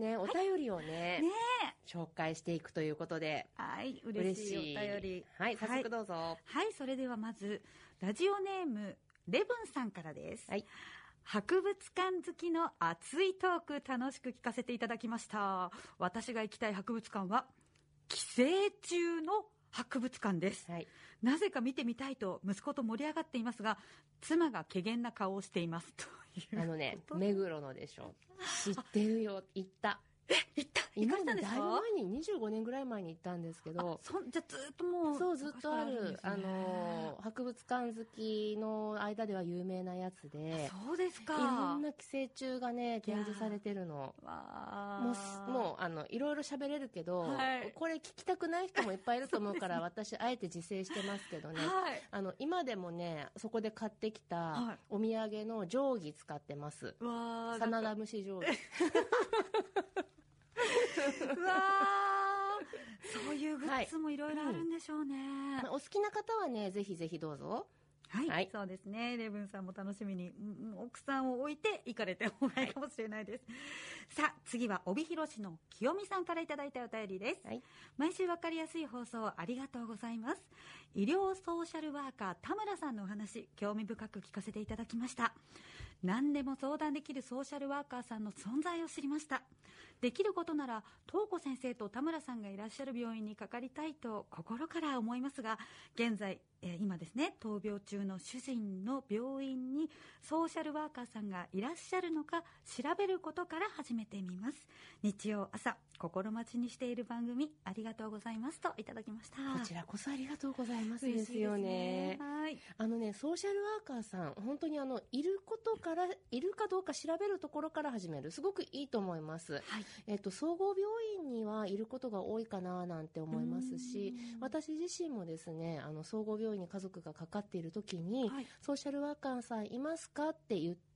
ね、お便りをね、ね紹介していくということで。はい、嬉しいお便り。はい、早速どうぞ。はい、はい、それではまず、ラジオネーム、レブンさんからです。はい。博物館好きの熱いトーク楽しく聞かせていただきました。私が行きたい博物館は、寄生虫の博物館です。はい。なぜか見てみたいと息子と盛り上がっていますが、妻が怪げな顔をしています。という。あのね、目黒のでしょ。知ってるよ、行った。行った行かしたんですだいぶか前に、25年ぐらい前に行ったんですけど、そんじゃあずっともう。そう、ずっとある、ねの、博物館好きの間では有名なやつで、そうですか。いろんな寄生虫がね、展示されてるの。わもうす、もう、あの、いろいろ喋れるけど、はいこれ聞きたくない人もいっぱいいると思うから、私、あえて自制してますけどう。ね。はい。あの、今でもね、そこで買ってきはいたお土産の定規使ってます。わー真田虫定規。うわーそういうグッズもいろいろあるんでしょうね。まあお好きな方はね、ぜひぜひどうぞ。はい、はいそうですね。レブンさんも楽しみに、うん奥さんを置いて行かれた方がいいかもしれないです。さあ、次は帯広市の清美さんからいただいたお便りです。はい。毎週わかりやすい放送ありがとうございます。医療ソーシャルワーカー田村さんのお話、興味深く聞かせていただきました。何でも相談できるソーシャルワーカーさんの存在を知りました。できることなら、東子先生と田村さんがいらっしゃる病院にかかりたいと心から思いますが、現在、えー今ですね、闘病中の主人の病院にソーシャルワーカーさんがいらっしゃるのか調べることから始めてみます。日曜朝、心待ちにしている番組、ありがとうございますといただきました。こちらこそありがとうございます嬉しいですよね。はい。あのね、ソーシャルワーカーさん、本当にあの、いることから、いるかどうか調べるところから始める。すごくいいと思います。はい。えっと、総合病院にはいることが多いかななんて思いますしう、ん私自身もですね、あの、総合病院に家族がかかっている時に、はい。ソーシャルワーカーさんいますかって言って、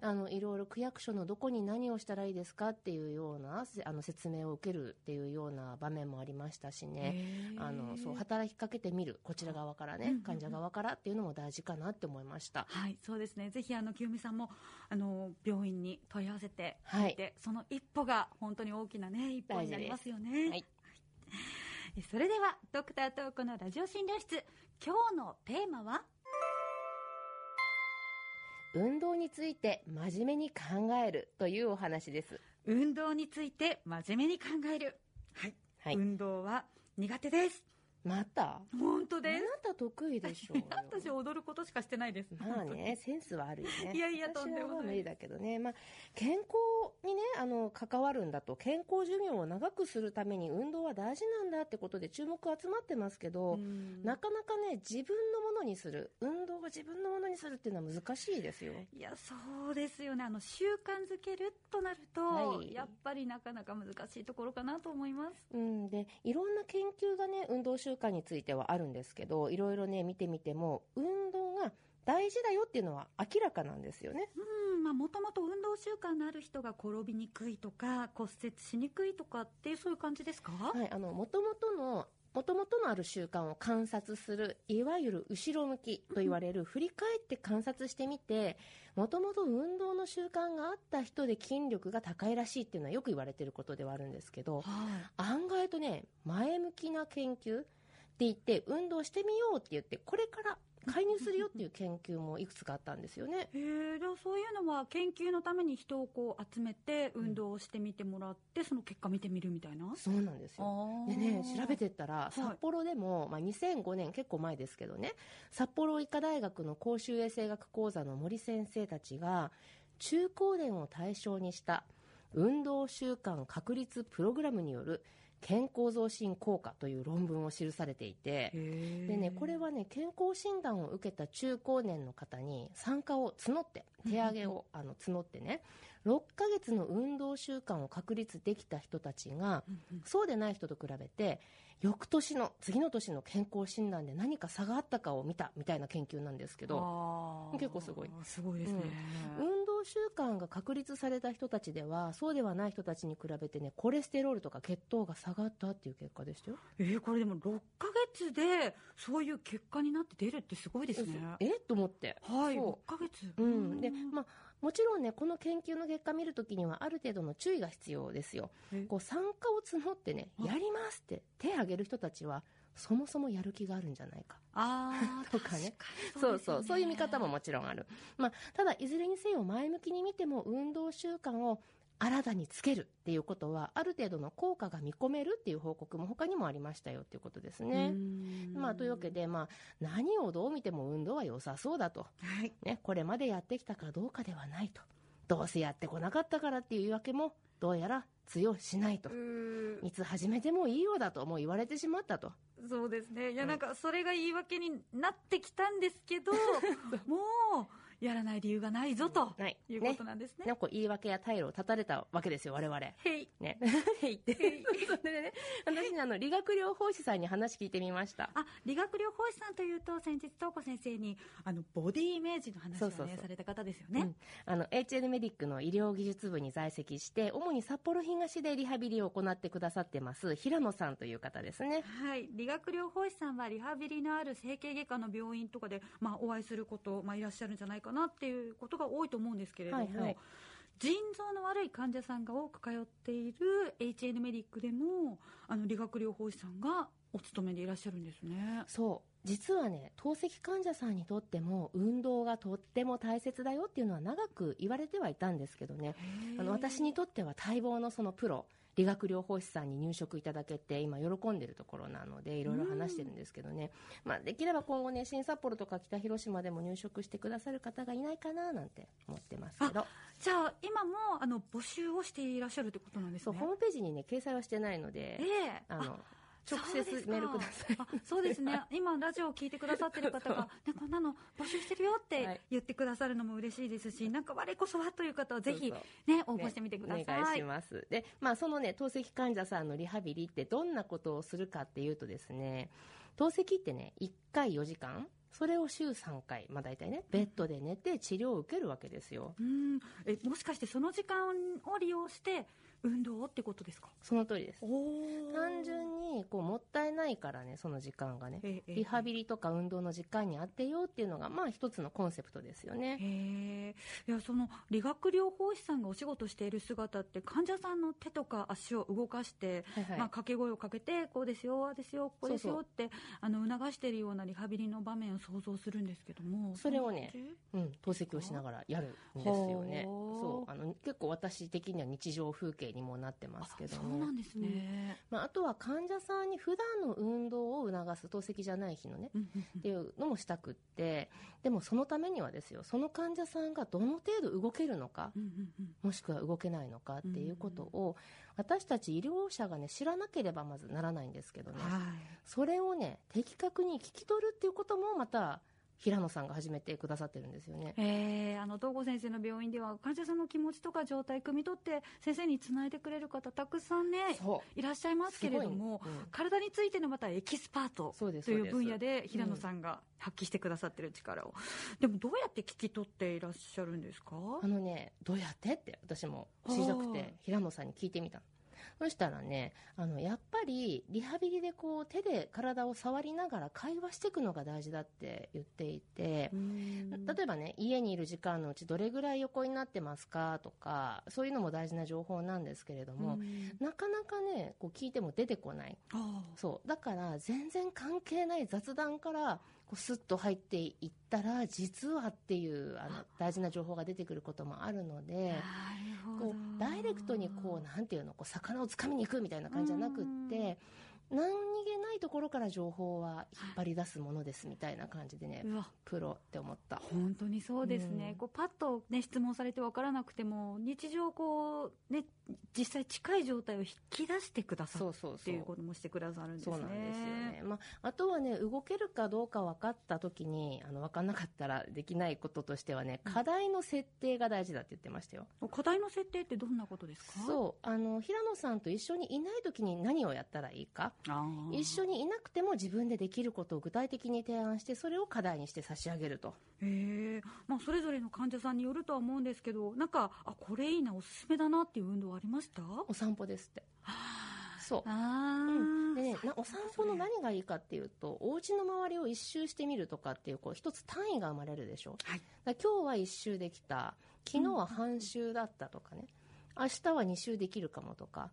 あの、いろいろ区役所のどこに何をしたらいいですかっていうような、せあの、説明を受けるっていうような場面もありましたしね。あの、そう、働きかけてみる。こちら側からね患者側からっていうのも大事かなって思いました。はい、そうですね。ぜひ、あの、清美さんも、あの、病院に問い合わせて、はいで、その一歩が本当に大きなね、一歩になりますよね。はい。えそれでは、ドクタートークのラジオ診療室、今日のテーマは？運動について真面目に考えるというお話です。運動について真面目に考える。はい。はい運動は苦手です。また？本当です？あなた得意でしょうよ。私踊ることしかしてないです。まあね、センスはあるよね。いやいやとんでもない無理だけどね。まあ、健康にね、あの、関わるんだと、健康寿命を長くするために運動は大事なんだってことで注目集まってますけど、うんなかなかね、自分のものにする、運動を自分のものにするっていうのは難しいですよ。いや、そうですよね。あの、習慣づけるとなると、はいやっぱりなかなか難しいところかなと思います。うん、で、いろんな研究がね、運動習慣についてはあるんですけど、いろいろね、見てみても、運動が大事だよっていうのは明らかなんですよね。うん、まあ、もともと運動習慣のある人が転びにくいとか、骨折しにくいとかってそういう感じですか？はい、あの、もともとの、もともとのある習慣を観察する、いわゆる後ろ向きと言われる、振り返って観察してみて、もともと運動の習慣があった人で筋力が高いらしいっていうのはよく言われてることではあるんですけど、は案外とね、前向きな研究って言って、運動してみようって言って、これから介入するよっていう研究もいくつかあったんですよね。い。へえ、じゃあそういうのは研究のために人をこう集めて運動をしてみてもらって、その結果見てみるみたいな？そうなんですよ。あでね、調べてったら、い札幌でも、まあ、2005年、結構前ですけどね、札幌医科大学の公衆衛生学講座の森先生たちが、中高年を対象にした運動習慣確立プログラムによる健康増進効果という論文を記されていて、へでね、これはね、健康診断を受けた中高年の方に参加を募って、手上げをあの募ってね、6ヶ月の運動習慣を確立できた人たちが、そうでない人と比べて、翌年の、次の年の健康診断で何か差があったかを見たみたいな研究なんですけど、結構すごい。すごいですね。運動習慣が確立された人たちでは、そうではない人たちに比べてね、コレステロールとか血糖が下がったっていう結果でしたよ。えーこれでも6ヶ月でそういう結果になって出るってすごいですね。えと思って。はい、そう6ヶ月。うん、で、まあ、もちろんねこの研究の結果見るときにはある程度の注意が必要ですよえこう参加を募ってねあやりますって手を挙げる人たちはそもそもやる気があるんじゃないか。ああ とかね。確そうそうそう。いう見方ももちろんある、まあ、ただいずれにせよ前向きに見ても運動習慣を新たにつけるっていうことはある程度の効果が見込めるっていう報告も他にもありましたよっていうことですね。うん。まあ、というわけで、まあ、何をどう見ても運動は良さそうだと、はい。ね、これまでやってきたかどうかではないと。どうせやってこなかったからっていう言い訳もどうやら通用しないと。いつ始めてもいいようだともう言われてしまったと。そうですね。いやうんなん。かそれが言い訳になってきたんですけど もうやらない理由がないぞとはい。いうことなんですね。ね。こう言い訳や退路を断たれたわけですよ我々。へい。ね。言って。それでね、私ね、あの、理学療法士さんに話聞いてみました。あ理学療法士さんというと先日東子先生にあのボディイメージの話を、ね、そうそうそう。された方ですよね。うん、あの HL メディックの医療技術部に在籍して主に札幌東でリハビリを行ってくださってます平野さんという方ですね。はい、理学療法士さんはリハビリのある整形外科の病院とかで、まあ、お会いすること、まあ、いらっしゃるんじゃないかなっていうことが多いと思うんですけれども、はいはい。腎臓の悪い患者さんが多く通っている HN メディックでもあの理学療法士さんがお勤めでいらっしゃるんですね。そう。実はね透析患者さんにとっても運動がとっても大切だよっていうのは長く言われてはいたんですけどね。あの私にとっては待望のそのプロ理学療法士さんに入職いただけて今喜んでるところなのでいろいろ話してるんですけどね、まあ、できれば今後ね新札幌とか北広島でも入職してくださる方がいないかななんて思ってますけど、じゃあ今もあの募集をしていらっしゃるってことなんですね。そうホームページにね掲載はしてないのでええ。あの直接メールください。あそうですね。今ラジオを聞いてくださってる方が、ね、こんなの募集してるよっはてい。言ってくださるのも嬉しいですし、なんか我こそはという方はぜひね応募してみてください、ねお願いします。で、まあ、そのね透析患者さんのリハビリってどんなことをするかっていうとですね透析ってね1回4時間それを週3回、まあ、大体ねベッドで寝て治療を受けるわけですよ。うん。えもしかしてその時間を利用して運動ってことですか？その通りです。お単純にこうもったいないからねその時間がね。ええリハビリとか運動の時間にあってよっていうのがまあ一つのコンセプトですよね。へえ。いやその理学療法士さんがお仕事している姿って患者さんの手とか足を動かして、はいはい。まあ、掛け声をかけてこうですよああですよこうですよってあの促しているようなリハビリの場面を想像するんですけどもそれをねうん、透析をしながらやるんですよね。そうあの結構私的には日常風景にもなってますじけどあそうなんですね、まあ、あとは患者さんに普段の運動を促す透析じゃない日のねっていうのもしたくってでもそのためにはですよその患者さんがどの程度動けるのかもしくは動けないのかっていうことを私たち医療者がね知らなければまずならないんですけどね。はい。それをね的確に聞き取るっていうこともまた平野さんが始めてくださってるんですよね。えー、あの東郷先生の病院では患者さんの気持ちとか状態汲み取って先生につないでくれる方たくさんねいらっしゃいますけれども、うん。体についてのまたエキスパートという分野で平野さんが発揮してくださってる力を、でもどうやって聞き取っていらっしゃるんですか？あのねどうやってって私も知りたくて平野さんに聞いてみたのそしたらねあのやっぱりリハビリでこう手で体を触りながら会話していくのが大事だって言っていて、例えばね家にいる時間のうちどれぐらい横になってますかとかそういうのも大事な情報なんですけれども、なかなかねこう聞いても出てこない。あ。そう。だから全然関係ない雑談からこうスッと入っていったら実はっていうあの大事な情報が出てくることもあるのでこうダイレクトにこうなんていうのこう魚をつかみに行くみたいな感じじゃなくって何気ないところから情報は引っ張り出すものですみたいな感じでねうわ。プロって思った。本当にそうですね、うん。こうパッと、ね、質問されて分からなくても日常こう、ね、実際近い状態を引き出してくださるっていうこともしてくださるんですね。そうなんですよね、まあ、あとはね動けるかどうか分かった時にあの分かんなかったらできないこととしてはね課題の設定が大事だって言ってましたよ、課題の設定ってどんなことですか？そう。あの平野さんと一緒にいない時に何をやったらいいか一緒にいなくても自分でできることを具体的に提案してそれを課題にして差し上げると。へえ、まあ、それぞれの患者さんによるとは思うんですけどなんかあこれいいなおすすめだなっていう運動はありました？お散歩ですって。そう。あうん。ーでねなお散歩の何がいいかっていうとお家の周りを一周してみるとかっていうこう一つ単位が生まれるでしょ、はい。だ今日は一周できた昨日は半周だったとかね、明日は二周できるかもとか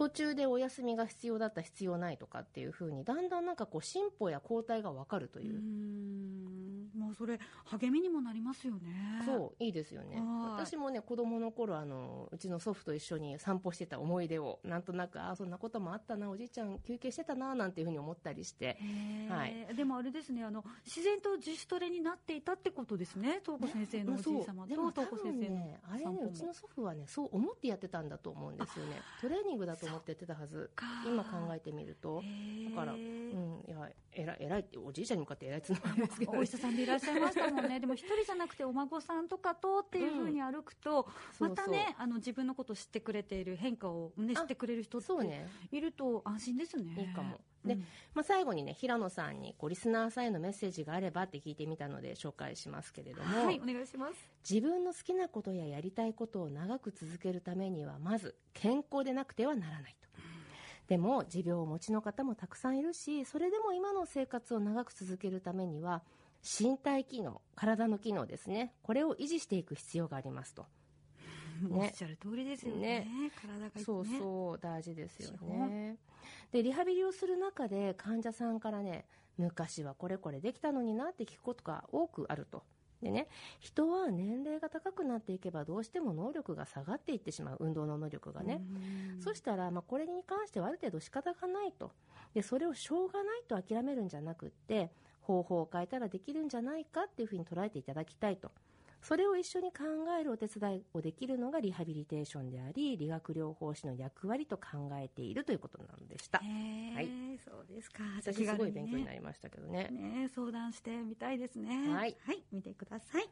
途中でお休みが必要だった必要ないとかっていうふうにだんだんなんかこう進歩や後退が分かるという。う、それ励みにもなりますよね。そういいですよね。はい。私もね子供の頃あのうちの祖父と一緒に散歩してた思い出をなんとなくああそんなこともあったなおじいちゃん休憩してたななんていう風に思ったりして。はい。でもあれですねあの自然と自主トレになっていたってことですね東子先生のおじい様とでも多東子先生ねあれねうちの祖父はねそう思ってやってたんだと思うんですよね。トレーニングだと思ってやってたはず。か。今考えてみると。だから、うん、いや偉い偉いっておじいちゃんに向かって偉いっつうのもあるんですけど、お医者さんでいらっしゃいましたもんね。でも一人じゃなくてお孫さんとかとっていうふうに歩くと、そうそうまたねあの自分のことを知ってくれている変化を、ね、知あってくれる人ってそうね。いると安心ですね。いいかも。でうん。まあ、最後にね平野さんにこうリスナーさんへのメッセージがあればって聞いてみたので紹介しますけれども、はいお願いします。自分の好きなことややりたいことを長く続けるためにはまず健康でなくてはならないと。でも持病をお持ちの方もたくさんいるしそれでも今の生活を長く続けるためには身体機能体の機能ですね。これを維持していく必要がありますと。おっしゃる通りですよね。体がね。そうそう大事ですよ基ねでリハビリをする中で患者さんからね昔はこれこれできたのになって聞くことが多くあると。でね人は年齢が高くなっていけばどうしても能力が下がっていってしまう。運動の能力がね、うん。そしたら、まあ、これに関してはある程度仕方がないと。でそれをしょうがないと諦めるんじゃなくって方法を変えたらできるんじゃないかっていうふうに捉えていただきたいと。それを一緒に考えるお手伝いをできるのがリハビリテーションであり理学療法士の役割と考えているということなのでした。はい。そうですか。私すごい勉強になりましたけどね。ね相談してみたいですね。はい、見てください。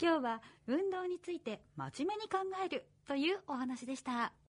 今日は運動について真面目に考えるというお話でした